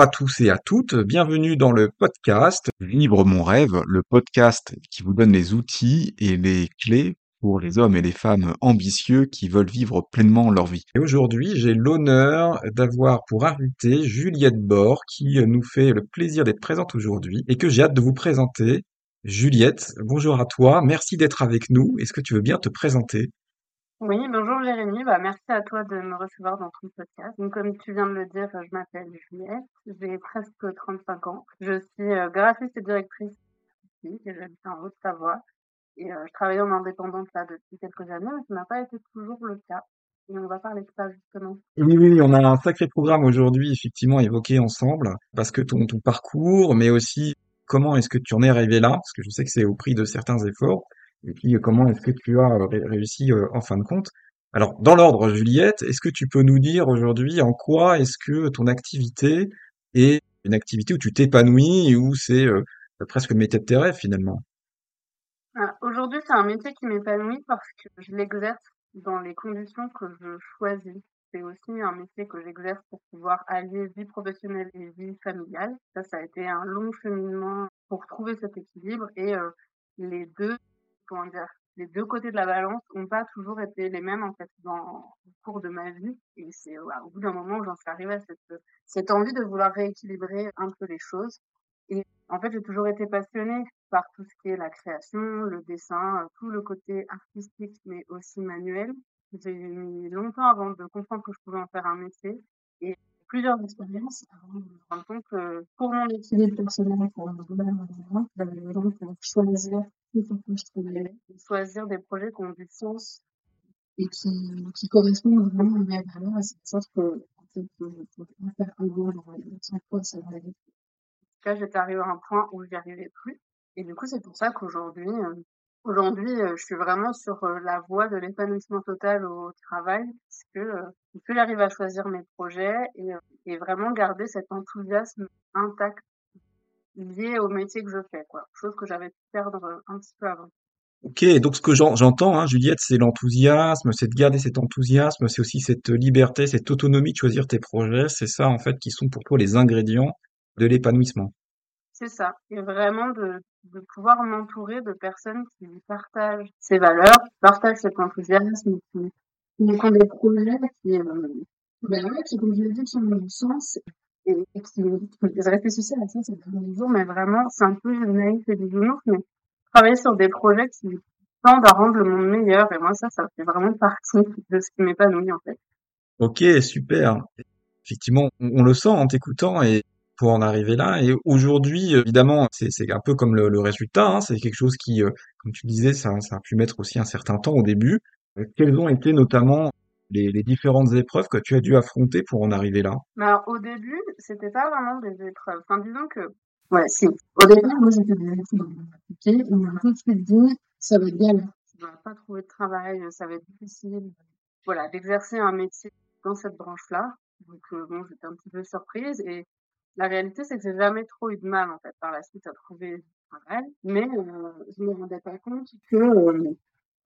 Bonjour à tous et à toutes, bienvenue dans le podcast Libre mon rêve, le podcast qui vous donne les outils et les clés pour les hommes et les femmes ambitieux qui veulent vivre pleinement leur vie. Et aujourd'hui, j'ai l'honneur d'avoir pour invité Juliette Bord qui nous fait le plaisir d'être présente aujourd'hui et que j'ai hâte de vous présenter. Juliette, bonjour à toi, merci d'être avec nous. Est-ce que tu veux bien te présenter? Oui, bonjour Jérémy, bah, merci à toi de me recevoir dans ton podcast. Donc, comme tu viens de le dire, je m'appelle Juliette, j'ai presque 35 ans. Je suis euh, graphiste et directrice ici, j'habite en Haute-Savoie. Et euh, je travaille en indépendante là depuis quelques années, mais ce n'a pas été toujours le cas. Et on va parler de ça justement. Oui, oui, on a un sacré programme aujourd'hui, effectivement, évoqué ensemble, parce que ton, ton parcours, mais aussi comment est-ce que tu en es arrivé là, parce que je sais que c'est au prix de certains efforts, et puis, comment est-ce que tu as euh, réussi euh, en fin de compte? Alors, dans l'ordre, Juliette, est-ce que tu peux nous dire aujourd'hui en quoi est-ce que ton activité est une activité où tu t'épanouis et où c'est euh, presque le métier de tes rêves finalement? Ah, aujourd'hui, c'est un métier qui m'épanouit parce que je l'exerce dans les conditions que je choisis. C'est aussi un métier que j'exerce pour pouvoir allier vie professionnelle et vie familiale. Ça, ça a été un long cheminement pour trouver cet équilibre et les deux les deux côtés de la balance n'ont pas toujours été les mêmes en fait dans le cours de ma vie. Et c'est au bout d'un moment où j'en suis arrivée à cette, cette envie de vouloir rééquilibrer un peu les choses. Et en fait, j'ai toujours été passionnée par tout ce qui est la création, le dessin, tout le côté artistique, mais aussi manuel. J'ai mis longtemps avant de comprendre que je pouvais en faire un métier. Et plusieurs expériences avant de me rendre compte que pour mon équilibre personnel, pour mon gouvernement, j'avais de choisir choisir des projets qui ont du sens et qui, qui correspondent vraiment à mes valeurs. C'est pour ça que, je faire un sans quoi ça va aller. Là, j'étais arrivée à un point où j'y arrivais plus. Et du coup, c'est pour ça qu'aujourd'hui, euh, aujourd'hui, euh, je suis vraiment sur euh, la voie de l'épanouissement total au travail, parce que je peux arriver à choisir mes projets et, et vraiment garder cet enthousiasme intact lié au métier que je fais, quoi. Chose que j'avais pu perdre euh, un petit peu avant. Ok, donc ce que j'entends, hein, Juliette, c'est l'enthousiasme, c'est de garder cet enthousiasme, c'est aussi cette liberté, cette autonomie de choisir tes projets, c'est ça en fait qui sont pour toi les ingrédients de l'épanouissement. C'est ça, et vraiment de, de pouvoir m'entourer de personnes qui partagent ces valeurs, qui partagent cet enthousiasme, qui, qui ont des projets qui, euh, ben qui, comme je l'ai dit, sont dans le sens et, qui, je réfléchissais à ça mais vraiment, c'est un peu naïf et bisounours, mais travailler sur des projets qui tendent à rendre le monde meilleur. Et moi, ça, ça fait vraiment partie de ce qui m'épanouit, en fait. Ok, super. Effectivement, on, le sent en t'écoutant et pour en arriver là. Et aujourd'hui, évidemment, c'est un peu comme le, résultat. Hein, c'est quelque chose qui, euh, comme tu disais, ça, ça a pu mettre aussi un certain temps au début. Quels ont été notamment les, différentes épreuves que tu as dû affronter pour en arriver là? Alors, au début, c'était pas vraiment des épreuves. Enfin, disons que, ouais, si. Au départ, moi, j'étais des études compliquées. On m'a tout de suite dit, ça va être galère. Tu vas pas trouver de travail, ça va être difficile. Voilà, d'exercer un métier dans cette branche-là. Donc, euh, bon, j'étais un petit peu surprise. Et la réalité, c'est que j'ai jamais trop eu de mal, en fait, par la suite à trouver du travail. Mais euh, je me rendais pas compte que, euh,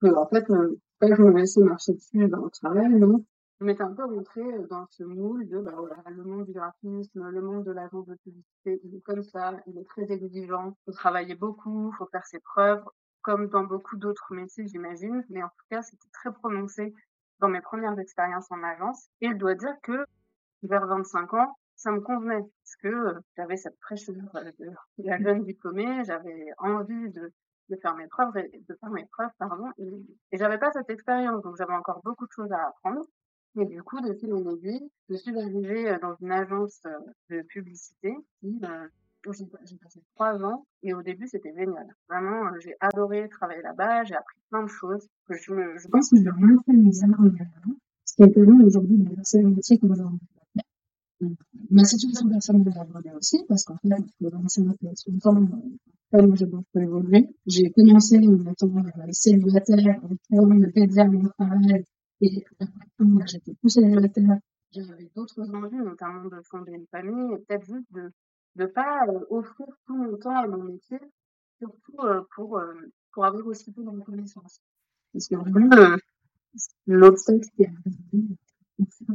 que en fait, euh, pas que je me laissais marcher dessus dans le travail, non. Je m'étais un peu rentrée euh, dans ce moule de, bah le monde du graphisme, le monde de l'agence de publicité, il est comme ça, il est très exigeant, faut travailler beaucoup, faut faire ses preuves, comme dans beaucoup d'autres métiers, j'imagine, mais en tout cas, c'était très prononcé dans mes premières expériences en agence. Et je dois dire que vers 25 ans, ça me convenait parce que euh, j'avais cette fraîcheur de la jeune diplômée, j'avais envie de de faire mes preuves, de faire mes preuves, pardon, et, et j'avais pas cette expérience, donc j'avais encore beaucoup de choses à apprendre. Et du coup, de fil en aiguille, je suis arrivée euh, dans une agence euh, de publicité qui, euh, j'ai passé trois ans et au début c'était génial. Vraiment, j'ai adoré travailler là-bas, j'ai appris plein de choses. Je, je pense que j'ai vraiment fait mes erreurs ce qui est permis aujourd'hui d'exercer le métier que aujourd'hui Ma situation personnelle a évolué aussi parce qu'en fait, dans cette longtemps, comme j'ai beaucoup évolué, j'ai commencé en étant célibataire, pour me dédier à mon travail et après, j'étais plus célibataire. J'avais d'autres envies, notamment de fonder une famille et peut-être juste de ne pas euh, offrir tout mon temps à mon métier, surtout euh, pour, euh, pour avoir aussi peu de reconnaissance. Parce que vraiment, l'obstacle qui est arrivé, c'est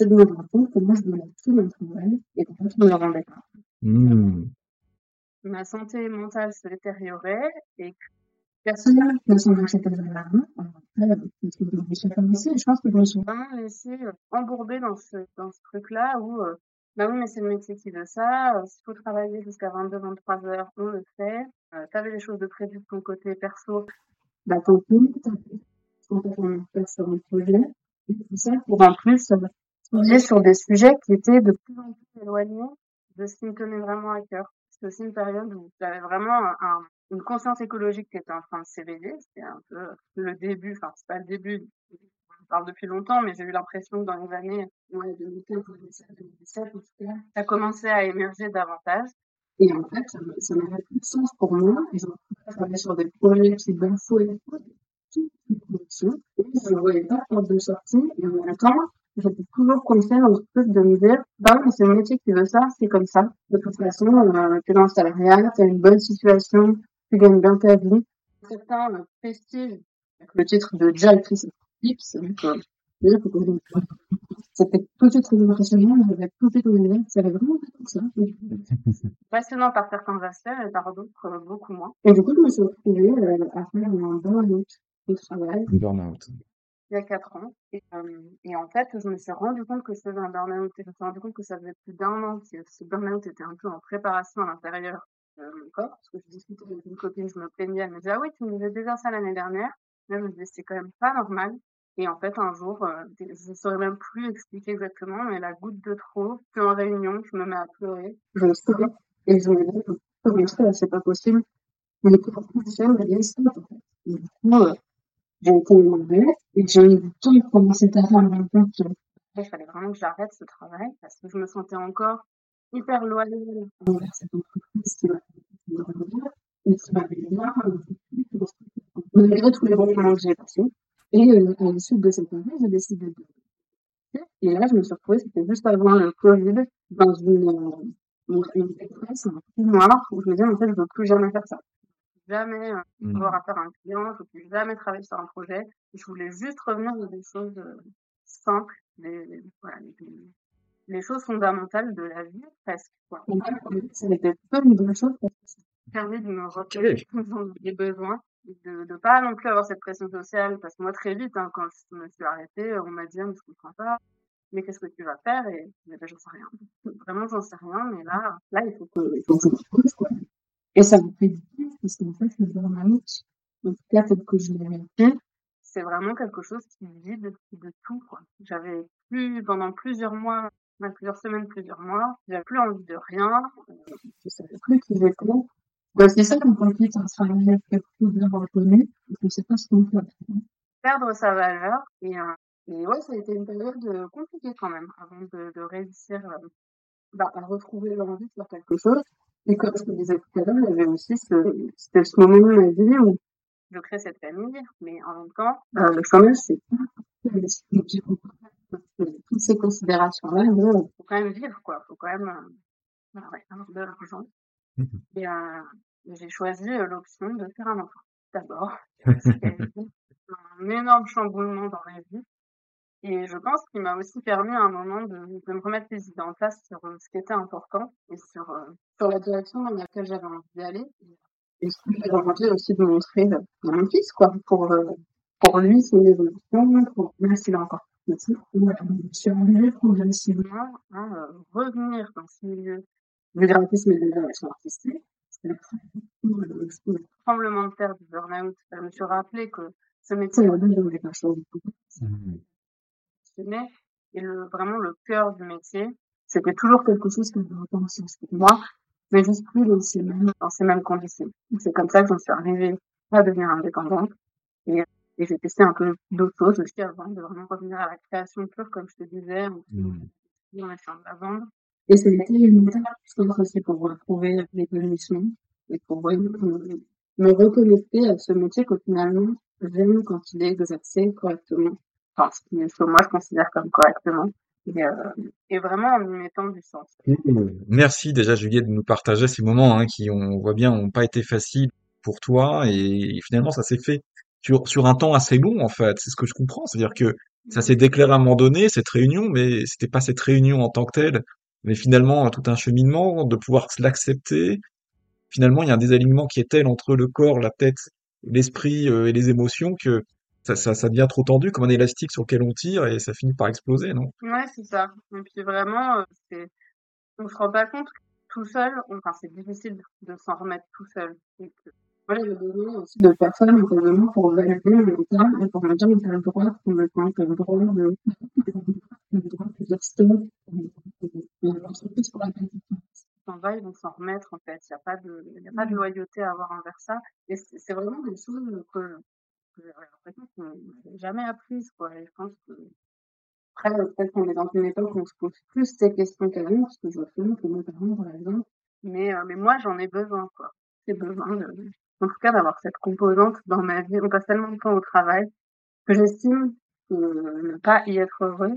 de me rendre compte que moi, je donnais tout mon travail et qu'en fait, je ne me rendais pas. Mmh. Ma santé mentale se détériorait et que personne ne s'en inquiétait vraiment. Après, je pense que je me suis vraiment laissée embourber dans ce, dans ce truc-là où, euh, bah oui, mais c'est le métier qui veut ça. Euh, S'il faut travailler jusqu'à 22, 23 heures, on le fait. Euh, T'avais des choses de prévues de ton côté perso, bah tant pis, tant pis. On va sur un projet. Et tout ça pour en plus sur des sujets qui étaient de plus en plus éloignés de ce qui me tenait vraiment à cœur. C'est aussi une période où j'avais vraiment un, une conscience écologique qui était en train de s'éveiller. C'était un peu le début, enfin c'est pas le début, on parle depuis longtemps, mais j'ai eu l'impression que dans les années ouais, 2015, 2017, 2017, ça commençait à émerger davantage. Et en fait, ça n'avait plus de sens pour moi. Et je travaillais sur des projets qui bafouaient toute connexion. Et je ne voyais pas de sortie. Et en même temps, j'étais toujours coincée dans ce truc de me dire, bah oui, c'est le métier qui veut ça, c'est comme ça. De toute façon, euh, t'es dans le salariat, t'as une bonne situation, tu gagnes bien ta vie. Certains euh, prestige, avec le titre de directrice c'est vrai que c'était tout de suite très impressionnant, j'avais tout de suite ça avait vraiment comme ça. Passionnant par certains aspects et par d'autres euh, beaucoup moins. Et du coup, je me suis retrouvée euh, à faire un burn-out au travail. Burn-out il y a quatre ans. Et, euh, et, en fait, je me suis rendu compte que c'était un burn-out. Je me suis rendu compte que ça faisait plus d'un an que ce burn-out était un peu en préparation à l'intérieur de mon corps. Parce que je discutais avec une copine, je me plaignais, elle me disait, ah oui, tu me disais déjà ça l'année dernière. Là, je me disais, c'est quand même pas normal. Et en fait, un jour, euh, je ne saurais même plus expliquer exactement, mais la goutte de trop, suis en réunion, je me mets à pleurer, je me souviens, et je me dis, c'est pas possible. Mais mais bien ça, en fait. Et du coup, euh, été demandée, et j'ai eu du temps pour commencer à faire un compte il fallait vraiment que j'arrête ce travail, parce que je me sentais encore hyper loyale envers cette entreprise qui m'a et qui m'avait bien, malgré tous les bons moments que j'ai passés. Et euh, à l'issue de cette année, j'ai décidé de... Et là, je me suis retrouvée, c'était juste avant le Covid, dans une, euh, une détresse, un noir, où je me disais, en fait, je ne veux plus jamais faire ça. Jamais euh, mmh. avoir affaire à un client, je ne plus jamais travailler sur un projet. Je voulais juste revenir dans des choses euh, simples, les, voilà, les, les, choses fondamentales de la vie, presque. Quoi. ça n'était pas une bonne chose parce que ça permet de me dans les besoins de ne pas non plus avoir cette pression sociale parce que moi très vite hein, quand je me suis arrêtée on m'a dit ah, mais je comprends pas mais qu'est-ce que tu vas faire? Et ben, j'en sais rien vraiment j'en sais rien mais là là il faut que il faut que je quoi et ça me fait du parce qu'en fait le burn-out en tout cas tel que je l'ai c'est vraiment quelque chose qui vide de tout quoi j'avais plus pendant plusieurs mois plusieurs semaines plusieurs mois j'avais plus envie de rien je savais plus qui j'étais bah, c'est ça qu'on profite un travail quelque chose de reconnu, et que c'est pas ce qu'on fait. Perdre sa valeur, et, euh, et ouais, ça a été une période euh, compliquée quand même, avant de, de réussir euh, bah, à retrouver l'envie de faire quelque chose. Et comme je te disais tout à l'heure, il y avait aussi ce, c'était ce moment de ma vie où je crée cette famille, mais en même temps, euh, le chômage, c'est toutes ces considérations-là, il faut quand même vivre, quoi. Faut quand même, euh, ouais, avoir de l'argent. Mmh et euh, j'ai choisi l'option de faire un enfant d'abord. un énorme chamboulement dans ma vie. Et je pense qu'il m'a aussi permis à un moment de, de, me remettre les idées en place sur euh, ce qui était important et sur, sur la direction dans laquelle j'avais envie d'aller. Et ce que j'avais envie aussi de montrer à mon fils, quoi, pour, pour lui, son évolution, pour, même s'il a encore petit. Arrivée progressivement à revenir dans ce milieu le graphisme et de l'action artistique. Le tremblement de terre du burn-out, je me suis rappelé que ce métier chose. Et le, vraiment le cœur du métier, c'était toujours quelque chose que je repense pour moi, mais juste plus dans ces mêmes, dans ces mêmes conditions. C'est comme ça que j'en suis arrivée à devenir indépendante. Et, et j'ai testé un peu d'autres choses aussi avant de vraiment revenir à la création pure, comme je te disais, en, mmh. essayant de la vendre. Et ça a été une étape aussi pour retrouver l'épanouissement et pour me reconnecter à ce métier que finalement j'aime quand il est exercé correctement. Enfin, ce que moi je considère comme correctement. Et, euh, et, vraiment en y mettant du sens. Merci déjà Juliette de nous partager ces moments hein, qui, on voit bien, n'ont pas été faciles pour toi et finalement ça s'est fait sur, sur un temps assez long en fait. C'est ce que je comprends, c'est-à-dire que ça s'est déclaré à un moment donné, cette réunion, mais c'était pas cette réunion en tant que telle, mais finalement tout un cheminement de pouvoir l'accepter. Finalement, il y a un désalignement qui est tel entre le corps, la tête, l'esprit euh, et les émotions que ça, devient trop tendu comme un élastique sur lequel on tire et ça finit par exploser, non? Ouais, c'est ça. Et puis vraiment, euh, on se rend pas compte que tout seul, enfin, c'est difficile de s'en remettre tout seul. Donc, euh, voilà, j'ai besoin aussi de personnes évidemment pour valider mon état et pour me dire que t'as le droit le temps, t'as le droit de, t'as le droit de dire stop. Pour tu s'en va, ils vont s'en remettre en fait. Il n'y a pas de, il y a pas de loyauté à avoir envers ça. Et c'est vraiment des choses que, j'avais l'impression qu'on n'avait jamais apprises quoi. Et je pense que après, peut-être qu'on est dans une époque où on se pose plus ces questions qu'avant, parce que je vois souvent que mes parents, par exemple. Mais, euh, mais moi, j'en ai besoin, quoi. J'ai besoin de, en tout cas, d'avoir cette composante dans ma vie. On passe tellement de temps au travail que j'estime que ne pas y être heureux,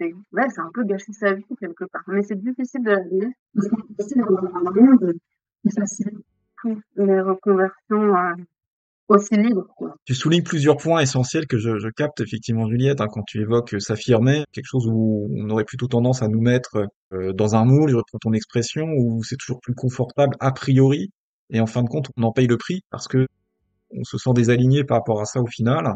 c'est, ouais, c'est un peu gâcher sa vie quelque part. Mais c'est difficile de la vivre. C'est difficile d'avoir un monde qui facilite toutes les reconversions, euh, aussi libres, quoi. Tu soulignes plusieurs points essentiels que je, je capte effectivement, Juliette, hein, quand tu évoques euh, s'affirmer, quelque chose où on aurait plutôt tendance à nous mettre euh, dans un moule, je reprends ton expression, où c'est toujours plus confortable a priori, et en fin de compte, on en paye le prix parce que on se sent désaligné par rapport à ça au final,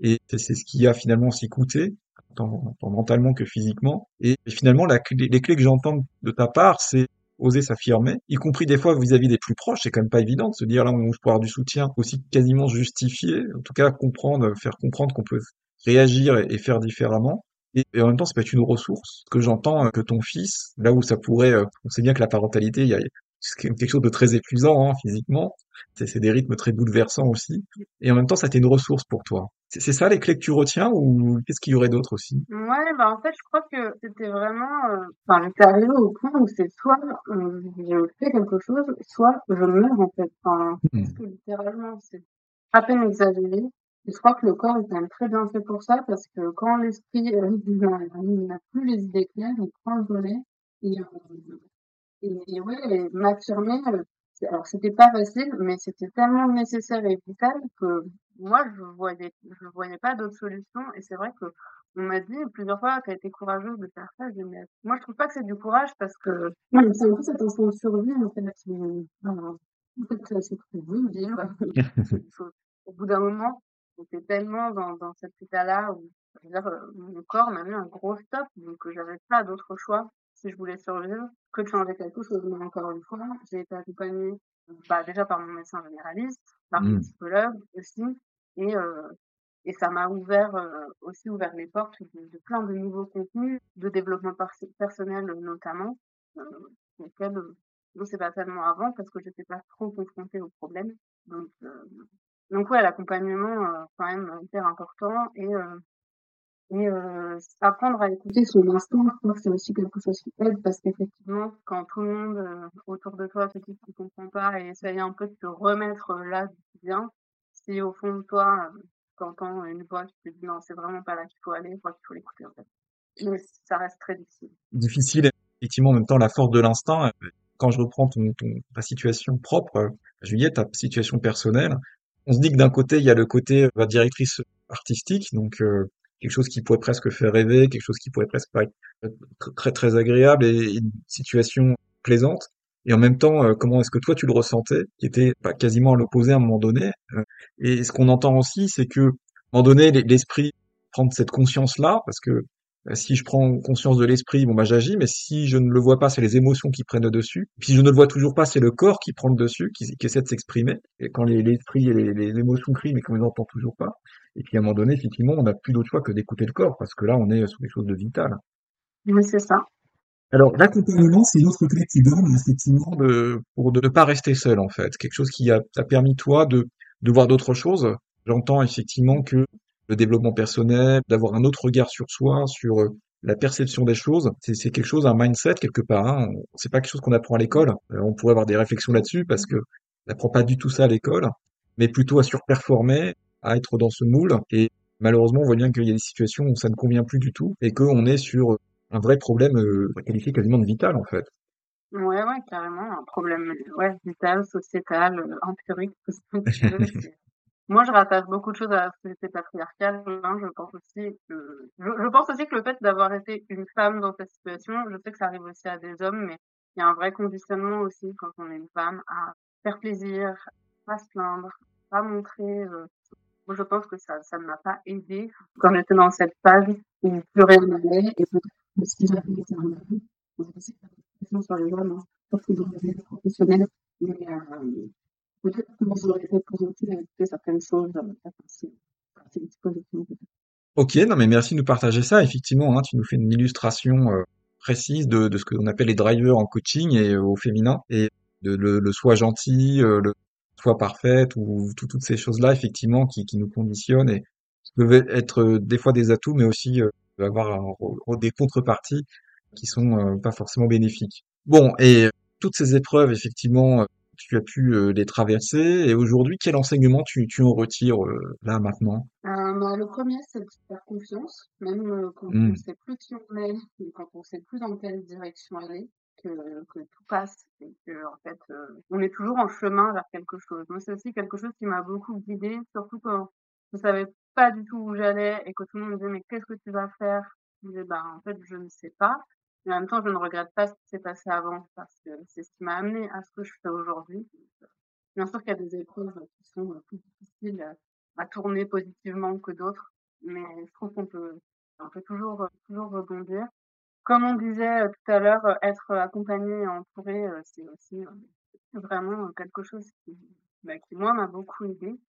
et c'est ce qui a finalement s'y coûté, tant, tant mentalement que physiquement. Et, finalement, la les clés que j'entends de ta part, c'est oser s'affirmer, y compris des fois vis-à-vis des plus proches, c'est quand même pas évident de se dire là on peut avoir du soutien, aussi quasiment justifier, en tout cas comprendre, faire comprendre qu'on peut réagir et, faire différemment. Et, en même temps, ça peut être une ressource. Ce que j'entends euh, que ton fils, là où ça pourrait, euh, on sait bien que la parentalité, il y a c'est quelque chose de très épuisant hein, physiquement, c'est c'est des rythmes très bouleversants aussi, et en même temps, ça a été une ressource pour toi. C'est c'est ça les clés que tu retiens ou qu'est-ce qu'il y aurait d'autre aussi? Ouais, bah en fait, je crois que c'était vraiment, euh, enfin, j'étais arrivée au point où c'est soit euh, je fais quelque chose, soit je meurs en fait. Enfin, parce Hmm. que littéralement, c'est à peine exagéré. Et je crois que le corps est quand même très bien fait pour ça, parce que quand l'esprit euh, n'a plus les idées claires, il prend le volet. Et, euh, et, et ouais, m'affirmer, alors c'était pas facile, mais c'était tellement nécessaire et vital que moi je voyais, je voyais pas d'autre solution. Et c'est vrai que on m'a dit plusieurs fois, t'as été courageuse de faire ça. Je dis, mais moi je trouve pas que c'est du courage parce que ouais, c'est un peu cet instinct de survie en fait. c'est. Il faut- au bout d'un moment, j'étais tellement dans, dans cet état-là où je veux dire, euh, mon corps m'a mis un gros stop, donc j'avais pas d'autre choix si je voulais survivre que de changer quelque chose. Mais encore une fois, j'ai été accompagnée bah, déjà par mon médecin généraliste, par mon Hmm. psychologue aussi, et, euh, et ça m'a ouvert euh, aussi ouvert les portes de, de plein de nouveaux contenus, de développement personnel notamment, euh, auxquels euh, je ne pas tellement avant parce que j'étais pas trop confrontée aux problèmes. Donc, euh, donc ouais, l'accompagnement euh, quand même hyper important et euh, et euh, apprendre à écouter son instinct, je crois que c'est aussi quelque chose qui aide parce qu'effectivement, quand tout le monde euh, autour de toi te dit que tu comprends pas et essaye un peu de te remettre euh, là viens, si au fond de toi, euh, tu entends une voix qui te dit non, c'est vraiment pas là qu'il faut aller, je qu'il faut l'écouter en fait. Mais ça reste très difficile. difficile, effectivement, en même temps, la force de l'instinct. euh, Quand je reprends ton, ton, ta situation propre, euh, Juliette, ta situation personnelle, on se dit que d'un côté, il y a le côté directrice artistique, donc euh, quelque chose qui pourrait presque faire rêver, quelque chose qui pourrait presque paraître euh, tr- très très agréable et, une situation plaisante. Et en même temps, euh, comment est-ce que toi tu le ressentais, qui était bah, quasiment à l'opposé à un moment donné. euh, et ce qu'on entend aussi, c'est que à un moment donné, l'esprit prend cette conscience-là, parce que Si je prends conscience de l'esprit, bon bah j'agis, mais si je ne le vois pas, c'est les émotions qui prennent le dessus. Puis si je ne le vois toujours pas, c'est le corps qui prend le dessus, qui, qui essaie de s'exprimer. Et quand les- l'esprit et les, les émotions crient, mais qu'on les entend toujours pas. Et puis à un moment donné, effectivement, on n'a plus d'autre choix que d'écouter le corps, parce que là, on est sur quelque chose de vital. Mais c'est ça. Alors, l'accompagnement, c'est une autre clé que tu donnes, effectivement, de, pour de ne pas rester seul, en fait. Quelque chose qui a, permis, toi, de, de voir d'autres choses. J'entends effectivement que le développement personnel, d'avoir un autre regard sur soi, sur euh, la perception des choses, c'est, quelque chose, un mindset, quelque part. Hein. C'est pas quelque chose qu'on apprend à l'école. Euh, on pourrait avoir des réflexions là-dessus, parce que n'apprend pas du tout ça à l'école, mais plutôt à surperformer, à être dans ce moule. Et malheureusement, on voit bien qu'il y a des situations où ça ne convient plus du tout, et qu'on est sur un vrai problème euh, qualifié quasiment de vital en fait. Ouais, ouais, carrément, un problème ouais, vital, sociétal, empirique. Moi, je rattache beaucoup de choses à la société patriarcale, hein. Je pense aussi que je je pense aussi que le fait d'avoir été une femme dans cette situation, je sais que ça arrive aussi à des hommes, mais il y a un vrai conditionnement aussi quand on est une femme à faire plaisir, pas se plaindre, pas montrer, heu moi, je pense que ça ça ne m'a pas aidée quand j'étais dans cette phase où plus rien n'allait et peut-être si j'avais été pression sur les hommes, hein, professionnelle, mais heu, peut-être que encline à écouter certaines choses. Ok, non mais merci de nous partager ça. Effectivement, hein, tu nous fais une illustration euh, précise de, ce que l'on appelle les drivers en coaching et euh, au féminin et de, le, soi gentil, euh, le soi parfaite ou tout- toutes ces choses-là effectivement qui, nous conditionnent et peuvent être des fois des atouts mais aussi avoir des contreparties qui sont pas forcément bénéfiques. Bon, et toutes ces épreuves effectivement tu as pu euh, les traverser et aujourd'hui quel enseignement tu, tu en retires euh, là maintenant? Heu, bah, le premier c'est de se faire confiance, même, quand on Hmm. sait plus qui on est, quand on sait plus dans quelle direction aller, que que tout passe et qu'en fait, on est toujours en chemin vers quelque chose. Moi, c'est aussi quelque chose qui m'a beaucoup guidée, surtout quand je savais pas du tout où j'allais et que tout le monde me disait: «Mais qu'est-ce que tu vas faire?» je disais: «Ben, en fait, je ne sais pas». Mais en même temps, je ne regrette pas ce qui s'est passé avant parce que c'est ce qui m'a amenée à ce que je fais aujourd'hui. Bien sûr qu'il y a des épreuves qui sont, heu, plus difficiles, à tourner positivement que d'autres, mais je trouve qu'on peut on peut toujours, heu, toujours rebondir. Comme on disait, heu, tout à l'heure, heu, être, accompagné et entouré, c'est aussi, vraiment, quelque chose qui, bah, qui moi m'a beaucoup aidée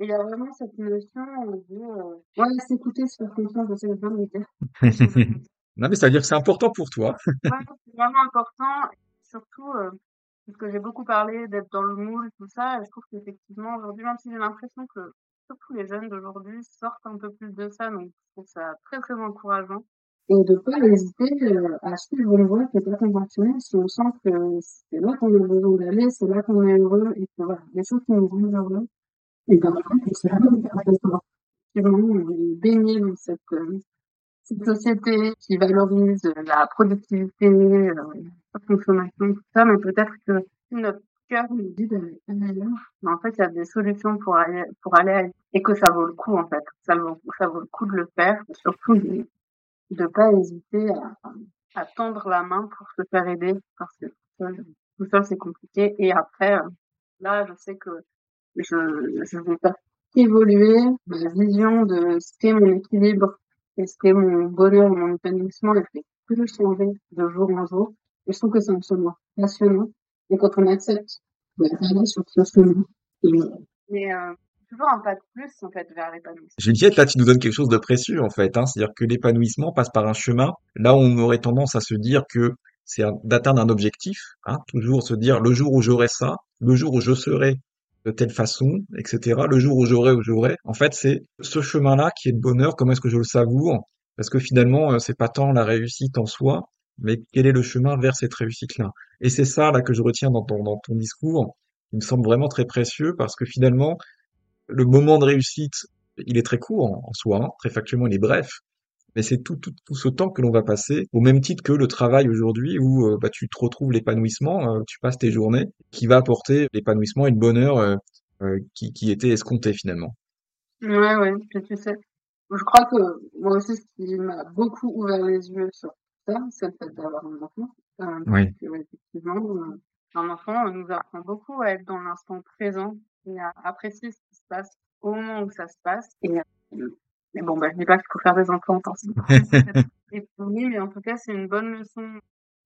et il y a vraiment cette notion, de, heu, ouais, s'écouter, se faire confiance, de le dire. Non mais ça veut dire que c'est important pour toi. Ouais, c'est vraiment important, surtout, heu, parce que j'ai beaucoup parlé d'être dans le moule, tout ça et je trouve qu'effectivement aujourd'hui, même si j'ai l'impression que surtout les jeunes d'aujourd'hui sortent un peu plus de ça, donc je trouve ça très, très encourageant et de pas hésiter, heu, à suivre une voie qui est pas conventionnelle si on sent que c'est là qu'on a besoin d'aller, c'est là qu'on est heureux et que voilà, les choses qui nous rendent heureux et ben, c'est vraiment effectivement, on est baigné dans cette, heu cette société qui valorise la productivité, heu, la consommation, tout ça, mais peut-être que notre cœur nous dit d'aller mais en fait, il y a des solutions pour aller pour aller et que ça vaut le coup, en fait. Ça vaut ça vaut le coup de le faire. Surtout de de pas hésiter à tendre la main pour se faire aider. Parce que tout seul, c'est compliqué. Et après, heu, là, je sais que je je vais faire évoluer ma vision de ce qu'est mon équilibre et qu'est mon bonheur, mon épanouissement, elle fait que changer de jour en jour et je trouve que c'est un chemin passionnant et quand on accepte d'aller sur ce chemin et mais heu, toujours un pas de plus, en fait, vers l'épanouissement. Juliette, là, tu nous donnes quelque chose de précieux, en fait, hein. C'est-à-dire que l'épanouissement passe par un chemin. Là, on aurait tendance à se dire que c'est d'atteindre un objectif, hein. Toujours se dire le jour où j'aurai ça, le jour où je serai de telle façon, etc. Le jour où j'aurai, où j'aurai. En fait, c'est ce chemin-là qui est le bonheur. Comment est-ce que je le savoure? Parce que finalement, euh, c'est pas tant la réussite en soi, mais quel est le chemin vers cette réussite-là? Et c'est ça, là, que je retiens dans ton, discours. Il me semble vraiment très précieux parce que finalement, le moment de réussite, il est très court en, en soi, hein. Très factuellement, il est bref, mais c'est tout, tout, tout ce temps que l'on va passer, au même titre que le travail aujourd'hui où euh, bah, tu te retrouves l'épanouissement, euh, tu passes tes journées, qui va apporter l'épanouissement et le bonheur euh, euh, qui, qui était escompté finalement. Ouais, ouais, puis tu sais, je crois que moi aussi, ce qui m'a beaucoup ouvert les yeux sur ça, c'est le fait d'avoir un enfant. Oui. que, ouais, effectivement, un enfant, nous apprend beaucoup à être dans l'instant présent et à apprécier ce qui se passe au moment où ça se passe et mais bon, bah, je dis pas qu'il faut faire des enfants oui, mais en tout cas, c'est une bonne leçon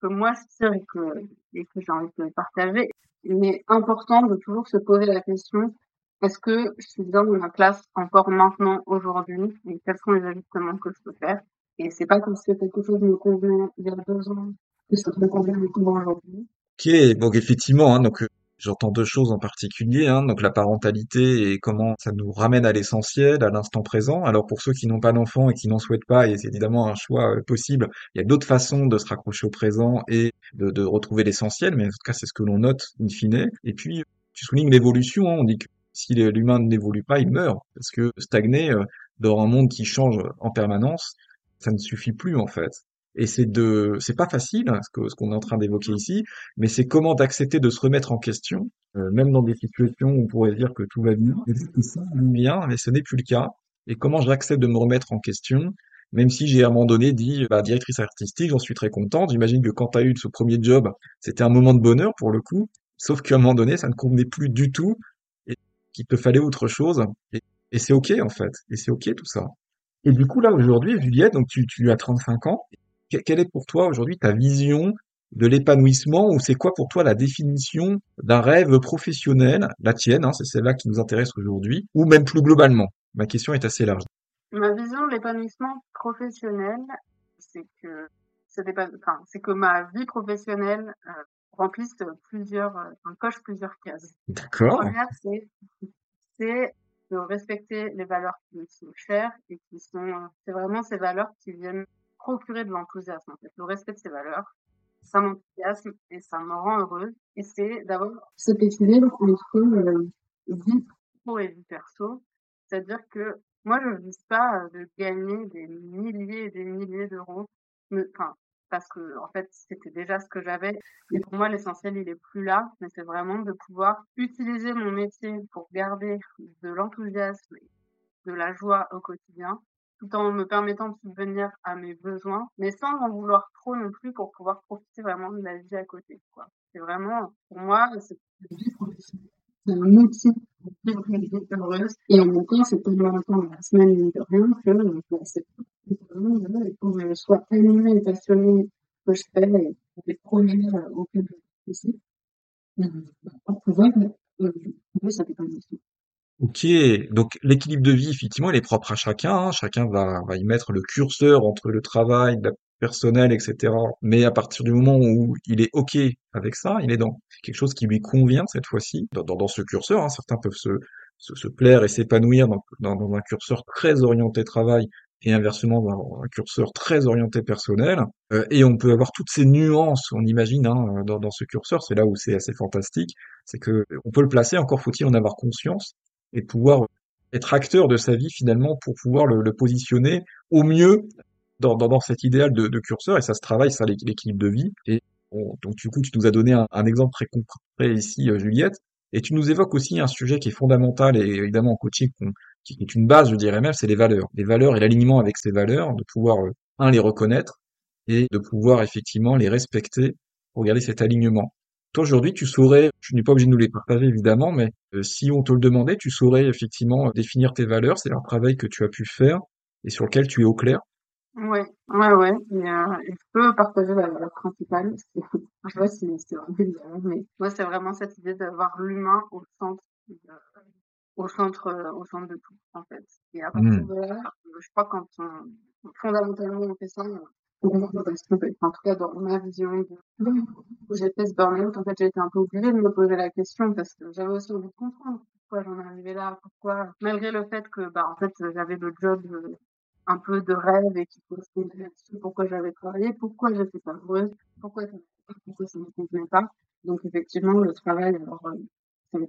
que moi je tire et que et que j'ai envie de partager. Il est important de toujours se poser la question est-ce que je suis bien dans ma place encore maintenant, aujourd'hui? Et quels sont les ajustements que je peux faire? Et c'est pas parce que quelque chose me convenait il y a 2 ans que ça me convient aujourd'hui. Ok, donc effectivement, hein, donc euh, j'entends deux choses en particulier, hein, donc la parentalité et comment ça nous ramène à l'essentiel, à l'instant présent. Alors pour ceux qui n'ont pas d'enfants et qui n'en souhaitent pas, et c'est évidemment un choix euh, possible, il y a d'autres façons de se raccrocher au présent et de, retrouver l'essentiel, mais en tout cas c'est ce que l'on note in fine. Et puis tu soulignes l'évolution, hein, on dit que si l'humain n'évolue pas, il meurt, parce que stagner euh, dans un monde qui change en permanence, ça ne suffit plus en fait. Et c'est de, c'est pas facile, hein, ce que, ce qu'on est en train d'évoquer ici, mais c'est comment d'accepter de se remettre en question, euh, même dans des situations où on pourrait dire que tout va bien, que ça bien, mais ce n'est plus le cas. Et comment j'accepte de me remettre en question, même si j'ai à un moment donné dit, bah, directrice artistique, j'en suis très contente. J'imagine que quand tu as eu ce premier job, c'était un moment de bonheur pour le coup, sauf qu'à un moment donné, ça ne convenait plus du tout, et qu'il te fallait autre chose. Et, et c'est ok en fait, et c'est ok tout ça. Et du coup là aujourd'hui, Juliette, donc tu, tu as 35 ans, quelle est pour toi aujourd'hui ta vision de l'épanouissement ou c'est quoi pour toi la définition d'un rêve professionnel, la tienne, hein, c'est celle-là qui nous intéresse aujourd'hui, ou même plus globalement? Ma question est assez large. Ma vision de l'épanouissement professionnel, c'est que enfin, c'est que ma vie professionnelle euh, remplisse plusieurs, euh, coche plusieurs cases. D'accord. La première, c'est, c'est de respecter les valeurs qui me sont chères et qui sont, c'est vraiment ces valeurs qui viennent procurer de l'enthousiasme. En fait. Le respect de ces valeurs, ça m'enthousiasme et ça me rend heureuse. Et c'est d'avoir cet équilibre entre euh, vie pro et vie perso. C'est-à-dire que moi, je ne vise pas euh, de gagner des milliers et des milliers d'euros. Enfin, parce que en fait, c'était déjà ce que j'avais. Et pour moi, l'essentiel, il est plus là. Mais c'est vraiment de pouvoir utiliser mon métier pour garder de l'enthousiasme de la joie au quotidien tout en me permettant de subvenir à mes besoins, mais sans en vouloir trop non plus pour pouvoir profiter vraiment de la vie à côté. Quoi. C'est vraiment, pour moi, c'est un outil pour vivre une vie heureuse. Et en même temps, c'est tellement longtemps la semaine de rien que bah, c'est vraiment, il faut que je sois animée et passionnée que je fais et les projets euh, auxquels je participe. Pour pouvoir euh, trouver cette épanouissement. Ok, donc l'équilibre de vie, effectivement, il est propre à chacun. hein. Chacun va, va y mettre le curseur entre le travail, la personnel, etc. Mais à partir du moment où il est ok avec ça, il est dans quelque chose qui lui convient cette fois-ci, dans, dans, dans ce curseur. hein. Certains peuvent se, se, se plaire et s'épanouir dans, dans, dans un curseur très orienté travail et inversement dans un curseur très orienté personnel. Euh, et on peut avoir toutes ces nuances, on imagine, hein, dans, dans ce curseur. C'est là où c'est assez fantastique. C'est que on peut le placer, encore faut-il en avoir conscience et pouvoir être acteur de sa vie finalement pour pouvoir le, positionner au mieux dans, dans, cet idéal de, curseur. Et ça se travaille ça l'équilibre de vie. Et bon, donc du coup tu nous as donné un, un exemple très concret ici euh, Juliette. Et tu nous évoques aussi un sujet qui est fondamental et évidemment en coaching qui est une base je dirais même c'est les valeurs. Les valeurs et l'alignement avec ces valeurs de pouvoir euh, un les reconnaître et de pouvoir effectivement les respecter pour garder cet alignement toi, aujourd'hui, tu saurais, je n'ai pas obligé de nous les partager évidemment, mais euh, si on te le demandait, tu saurais effectivement définir tes valeurs, c'est un travail que tu as pu faire et sur lequel tu es au clair. Ouais, ouais, ouais. Et, euh, je peux partager la valeur principale. Je sais pas si c'est vraiment mais moi, c'est vraiment cette idée d'avoir l'humain au centre, de, au centre, euh, au centre de tout, en fait. Et à partir mmh. de là, je crois quand on, fondamentalement on fait ça, en tout cas, dans ma vision où j'ai fait ce burn-out, en fait, j'ai été un peu obligée de me poser la question parce que j'avais aussi envie de comprendre pourquoi j'en arrivais là, pourquoi, malgré le fait que, bah, en fait, j'avais le job euh, un peu de rêve et qui correspondait là-dessus, pourquoi j'avais travaillé, pourquoi j'étais pas heureuse, pourquoi ça, pourquoi ça me convenait pas. Donc, effectivement, le travail, alors, euh, ça m'est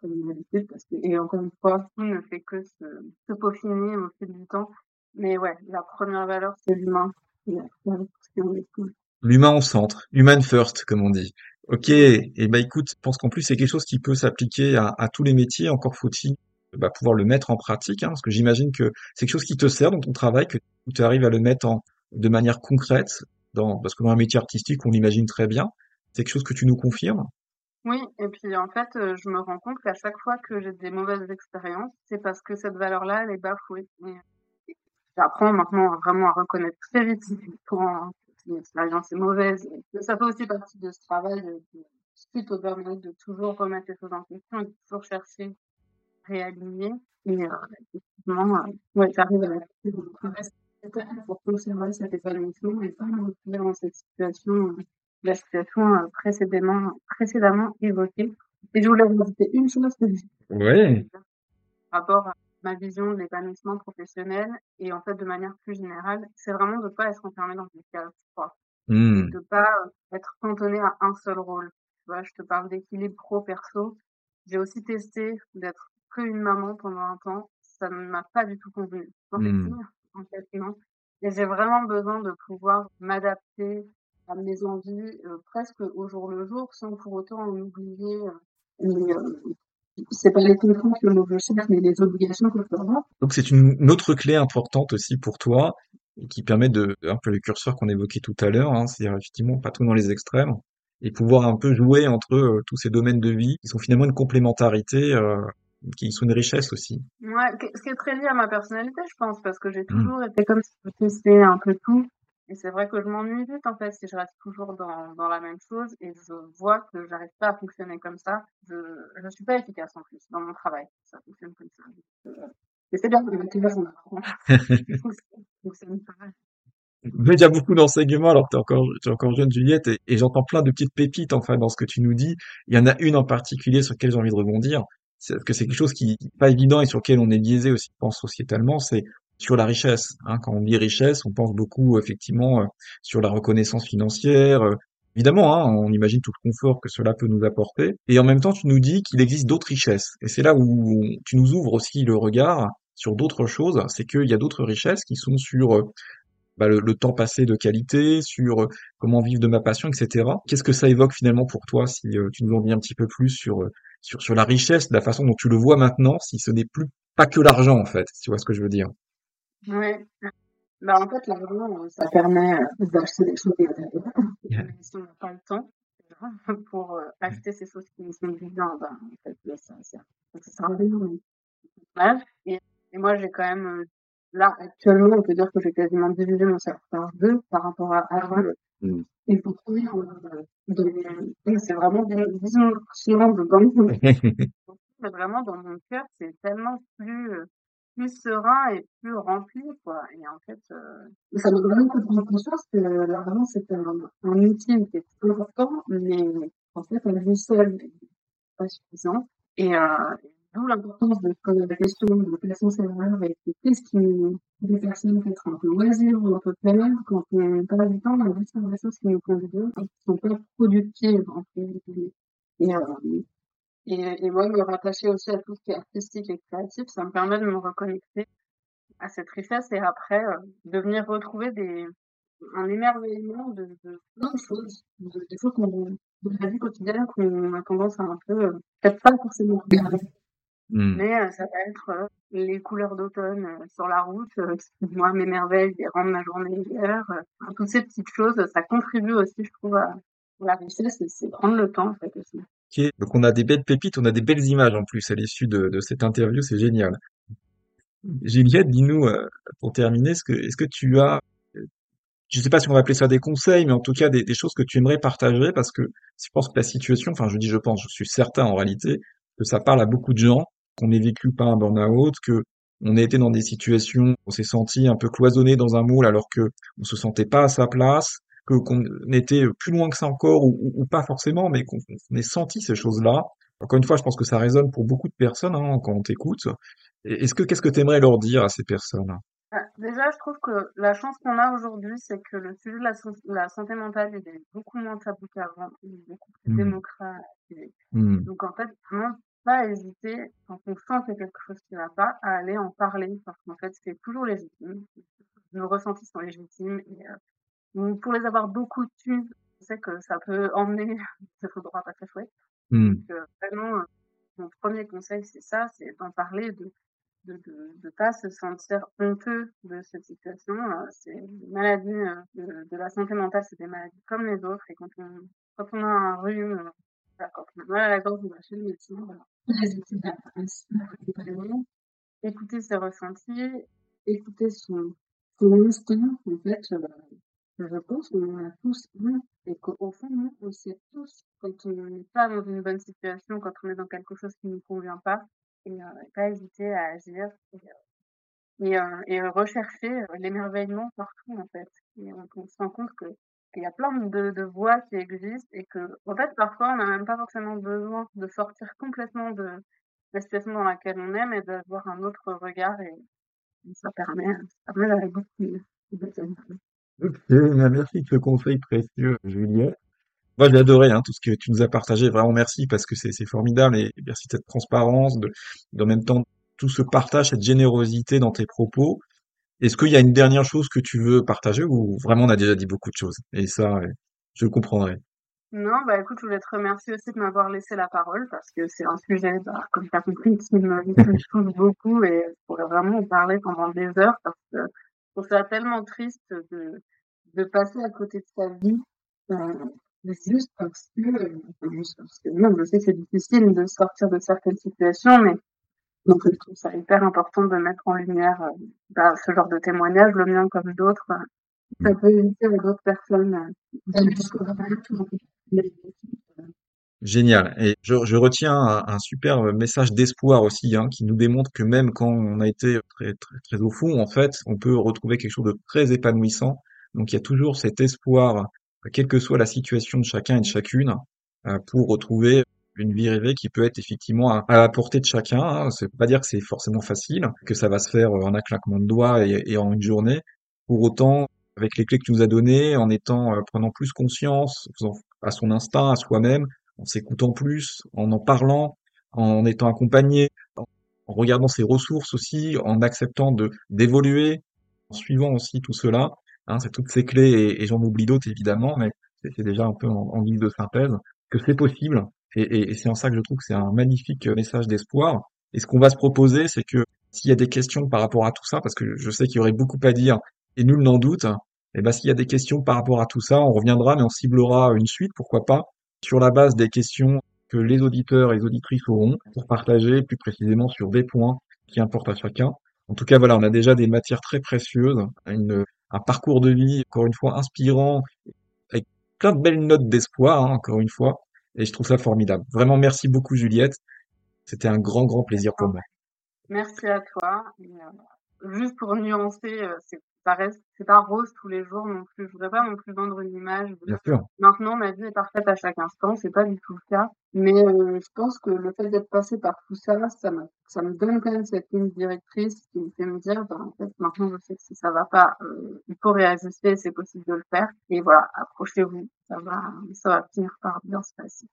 comme une habitude parce que, et encore une fois, tout ne fait que se, se peaufiner au fil du temps. Mais ouais, la première valeur, c'est l'humain. L'humain au centre, human first, comme on dit. Ok, et bah écoute, je pense qu'en plus c'est quelque chose qui peut s'appliquer à, à, tous les métiers, encore faut-il bah, pouvoir le mettre en pratique, hein, parce que j'imagine que c'est quelque chose qui te sert dans ton travail, que tu arrives à le mettre en, de manière concrète, dans, parce que dans un métier artistique, on l'imagine très bien. C'est quelque chose que tu nous confirmes? Oui, et puis en fait, euh, je me rends compte qu'à chaque fois que j'ai des mauvaises expériences, c'est parce que cette valeur-là, elle est bafouée. J'apprends maintenant vraiment à reconnaître très vite quand une expérience est mauvaise. Ça fait aussi partie de ce travail de, suite au burn de toujours remettre les choses en question et de toujours chercher à réaligner. Et euh, effectivement, euh, ouais, j'arrive à la pour conserver cet épanouissement et pas me retrouver dans cette situation, euh, la situation euh, précédemment, précédemment évoquée. Et je voulais vous rajouter une chose que oui. par rapport à ma vision de l'épanouissement professionnel et en fait de manière plus générale, c'est vraiment de pas être enfermé dans une case froide. Mmh. De pas euh, être cantonné à un seul rôle. Tu vois, je te parle d'équilibre pro-perso. J'ai aussi testé d'être que une maman pendant un temps. Ça ne m'a pas du tout convenu. Mmh. en fait, non. et j'ai vraiment besoin de pouvoir m'adapter à mes envies euh, presque au jour le jour sans pour autant en oublier euh, c'est pas les contraintes que je cherche, mais les obligations que je peux avoir. Donc c'est une, une autre clé importante aussi pour toi qui permet de un peu le curseur qu'on évoquait tout à l'heure, hein, c'est-à-dire effectivement pas trop dans les extrêmes et pouvoir un peu jouer entre euh, tous ces domaines de vie qui sont finalement une complémentarité, euh, qui sont une richesse aussi. Ouais, ce qui est très lié à ma personnalité, je pense, parce que j'ai mmh. toujours été comme si je un peu tout. Et c'est vrai que je m'ennuie vite, en fait, si je reste toujours dans, dans la même chose et je vois que j'arrive pas à fonctionner comme ça. Je, je suis pas efficace, en plus, dans mon travail. Ça fonctionne comme ça. Et c'est bien, tu vois, paraît. Il y a beaucoup d'enseignements, alors tu es encore, es encore jeune Juliette, et, et j'entends plein de petites pépites enfin dans ce que tu nous dis. Il y en a une en particulier sur laquelle j'ai envie de rebondir, c'est que c'est quelque chose qui n'est pas évident et sur lequel on est biaisé aussi, je pense, sociétalement, c'est sur la richesse. Hein. Quand on dit richesse, on pense beaucoup effectivement euh, sur la reconnaissance financière. Euh, évidemment, hein, on imagine tout le confort que cela peut nous apporter. Et en même temps, tu nous dis qu'il existe d'autres richesses. Et c'est là où tu nous ouvres aussi le regard sur d'autres choses. C'est qu'il y a d'autres richesses qui sont sur euh, bah, le, temps passé de qualité, sur comment vivre de ma passion, etc. Qu'est-ce que ça évoque finalement pour toi si tu nous en dis un petit peu plus sur, sur, la richesse, la façon dont tu le vois maintenant, si ce n'est plus pas que l'argent en fait, si tu vois ce que je veux dire? Oui. Bah, en fait, l'argent, ça permet euh, d'acheter des choses si on n'a pas le temps pour euh, acheter ces choses qui nous sont bien, ben, en fait, ça, ça, ça sert à rien. Et, et moi, j'ai quand même, euh, là, actuellement, on peut dire que j'ai quasiment divisé mon salaire par deux par rapport à avant. Mm. Et pour trouver, c'est vraiment des visions de banque. Mais vraiment, dans mon cœur, c'est tellement plus, plus serein et plus rempli, quoi. Et en fait, euh, ça m'a vraiment fait prendre conscience que l'argent, c'était un, un outil qui est important, mais en fait, à lui seul, pas suffisant. Et euh, d'où l'importance de poser la question de placer ses valeurs et qu'est-ce qui des personnes peut-être un peu loisir ou un peu plein quand on n'a pas du temps, on a juste des choses qui nous conviennent et qui sont pas productives, en fait. Et, euh, et, et moi, me rattacher aussi à tout ce qui est artistique et créatif, ça me permet de me reconnecter à cette richesse et après euh, de venir retrouver des, un émerveillement de, de plein de choses, de, des choses qu'on, de la vie quotidienne qu'on a tendance à un peu, euh, peut-être pas forcément regarder. Mmh. Mais euh, ça va être les couleurs d'automne sur la route, moi m'émerveillent et rendent ma journée meilleure. toutes ces petites choses, ça contribue aussi, je trouve, à, la richesse, c'est prendre le temps en fait aussi. Donc on a des belles pépites, on a des belles images en plus à l'issue de, de cette interview, c'est génial. Juliette, dis-nous, euh, pour terminer, est-ce que, tu as, je ne sais pas si on va appeler ça des conseils, mais en tout cas des, des choses que tu aimerais partager, parce que je pense que la situation, enfin je dis je pense, je suis certain en réalité, que ça parle à beaucoup de gens, qu'on ait vécu par un burn-out, que on a été dans des situations, où on s'est senti un peu cloisonné dans un moule alors que on se sentait pas à sa place, que qu'on était plus loin que ça encore ou, pas forcément, mais qu'on ait senti ces choses-là. Encore une fois, je pense que ça résonne pour beaucoup de personnes hein, quand on t'écoute. Est-ce que qu'est-ce que tu aimerais leur dire à ces personnes bah, Déjà, je trouve que la chance qu'on a aujourd'hui, c'est que le sujet de la, santé mentale il est beaucoup moins tabou qu'avant, il est beaucoup plus mmh. démocratique. Mmh. Donc en fait, vraiment pas hésiter quand on sent qu'il y a quelque chose qui ne va pas à aller en parler parce qu'en fait c'est toujours légitime. Nos ressentis sont légitimes et euh, pour les avoir beaucoup tues, je sais que ça peut emmener des droit pas très chouette. Mmh. Donc, euh, vraiment, euh, mon premier conseil, c'est ça, c'est d'en parler, de de, de, de pas se sentir honteux de cette situation. Euh, c'est des maladies de, de, la santé mentale, c'est des maladies comme les autres. Et quand on, quand on a un rhume, quand on a mal à la gorge, on va chez le médecin. Voilà. Écouter ses ressentis, écouter son, son instinct, en fait, je pense qu'on a tous un et qu'au fond, nous, on sait tous quand on n'est pas dans une bonne situation, quand on est dans quelque chose qui ne nous convient pas, et euh, pas hésiter à agir et, euh, euh, rechercher l'émerveillement partout, en fait. Et on, se rend compte qu'il y a plein de, de voies qui existent et que, en fait, parfois, on n'a même pas forcément besoin de sortir complètement de la situation dans laquelle on est, mais d'avoir un autre regard et, ça permet, ça permet d'aller beaucoup mieux. Ok, merci de ce conseil précieux, Juliette. Moi, j'ai adoré hein, tout ce que tu nous as partagé. Vraiment, merci parce que c'est formidable et merci de cette transparence, de, en même temps tout ce partage, cette générosité dans tes propos. Est-ce qu'il y a une dernière chose que tu veux partager ou vraiment on a déjà dit beaucoup de choses? Et ça, je le comprendrai. Non, bah écoute, je voulais te remercier aussi de m'avoir laissé la parole parce que c'est un sujet, bah, comme tu as compris, qui me, qui me touche beaucoup et je pourrais vraiment en parler pendant des heures parce que trouve ça tellement triste de, de passer à côté de sa vie euh, juste parce que, euh, non, je sais que c'est difficile de sortir de certaines situations, mais donc je trouve ça hyper important de mettre en lumière euh, bah, ce genre de témoignage, le mien comme d'autres. ça peut éviter à d'autres personnes euh, jusqu'au Génial. Et je, je retiens un, super message d'espoir aussi, hein, qui nous démontre que même quand on a été très, très, très au fond, en fait, on peut retrouver quelque chose de très épanouissant. Donc il y a toujours cet espoir, quelle que soit la situation de chacun et de chacune, euh, pour retrouver une vie rêvée qui peut être effectivement à, la portée de chacun. Hein. C'est pas dire que c'est forcément facile, que ça va se faire en un claquement de doigts et, et en une journée. Pour autant, avec les clés que tu nous as données, en étant euh, prenant plus conscience, en faisant à son instinct, à soi-même, en s'écoutant plus, en en parlant, en étant accompagné, en regardant ses ressources aussi, en acceptant de d'évoluer, en suivant aussi tout cela. Hein, c'est toutes ces clés et, j'en oublie d'autres évidemment, mais c'est déjà un peu en, guise de synthèse que c'est possible. Et, c'est en ça que je trouve que c'est un magnifique message d'espoir. Et ce qu'on va se proposer, c'est que s'il y a des questions par rapport à tout ça, parce que je sais qu'il y aurait beaucoup à dire et nul n'en doute, et ben s'il y a des questions par rapport à tout ça, on reviendra, mais on ciblera une suite, pourquoi pas, sur la base des questions que les auditeurs et les auditrices auront pour partager plus précisément sur des points qui importent à chacun. En tout cas, voilà, on a déjà des matières très précieuses, un parcours de vie, encore une fois, inspirant, avec plein de belles notes d'espoir, hein, encore une fois, et je trouve ça formidable. Vraiment, merci beaucoup, Juliette. C'était un grand, grand plaisir pour moi. Merci à toi. Euh, juste pour nuancer, euh, c'est ça reste, c'est pas rose tous les jours non plus. Je voudrais pas non plus vendre une image. de- Bien sûr. Maintenant, ma vie est parfaite à chaque instant. C'est pas du tout le cas. Mais euh, je pense que le fait d'être passé par tout ça, ça me, ça me donne quand même cette ligne directrice qui me fait me dire, bah, en fait, maintenant, je sais que si ça va pas, euh, il faut réajuster, c'est possible de le faire. Et voilà, approchez-vous. Ça va, ça va finir par bien se passer.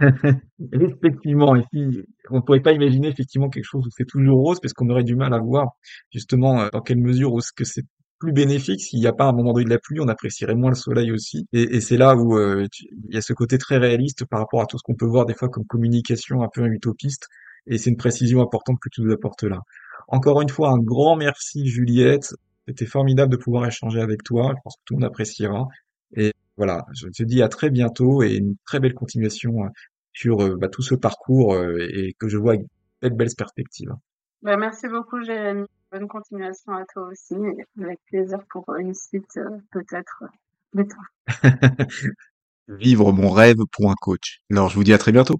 Effectivement, ici, on ne pourrait pas imaginer effectivement quelque chose où c'est toujours rose, parce qu'on aurait du mal à voir justement euh, dans quelle mesure où ce que c'est plus bénéfique. S'il n'y a pas un moment donné de la pluie, on apprécierait moins le soleil aussi. Et, et c'est là où euh, il y a ce côté très réaliste par rapport à tout ce qu'on peut voir des fois comme communication un peu utopiste. Et c'est une précision importante que tu nous apportes là. Encore une fois, un grand merci Juliette. C'était formidable de pouvoir échanger avec toi. Je pense que tout le monde appréciera. Et voilà, je te dis à très bientôt et une très belle continuation euh, sur euh, bah, tout ce parcours euh, et que je vois avec de belles perspectives. Bah, merci beaucoup, Jérémy. Bonne continuation à toi aussi. Avec plaisir pour une suite, euh, peut-être, plus tard. Vivre mon rêve pour un coach. Alors je vous dis à très bientôt.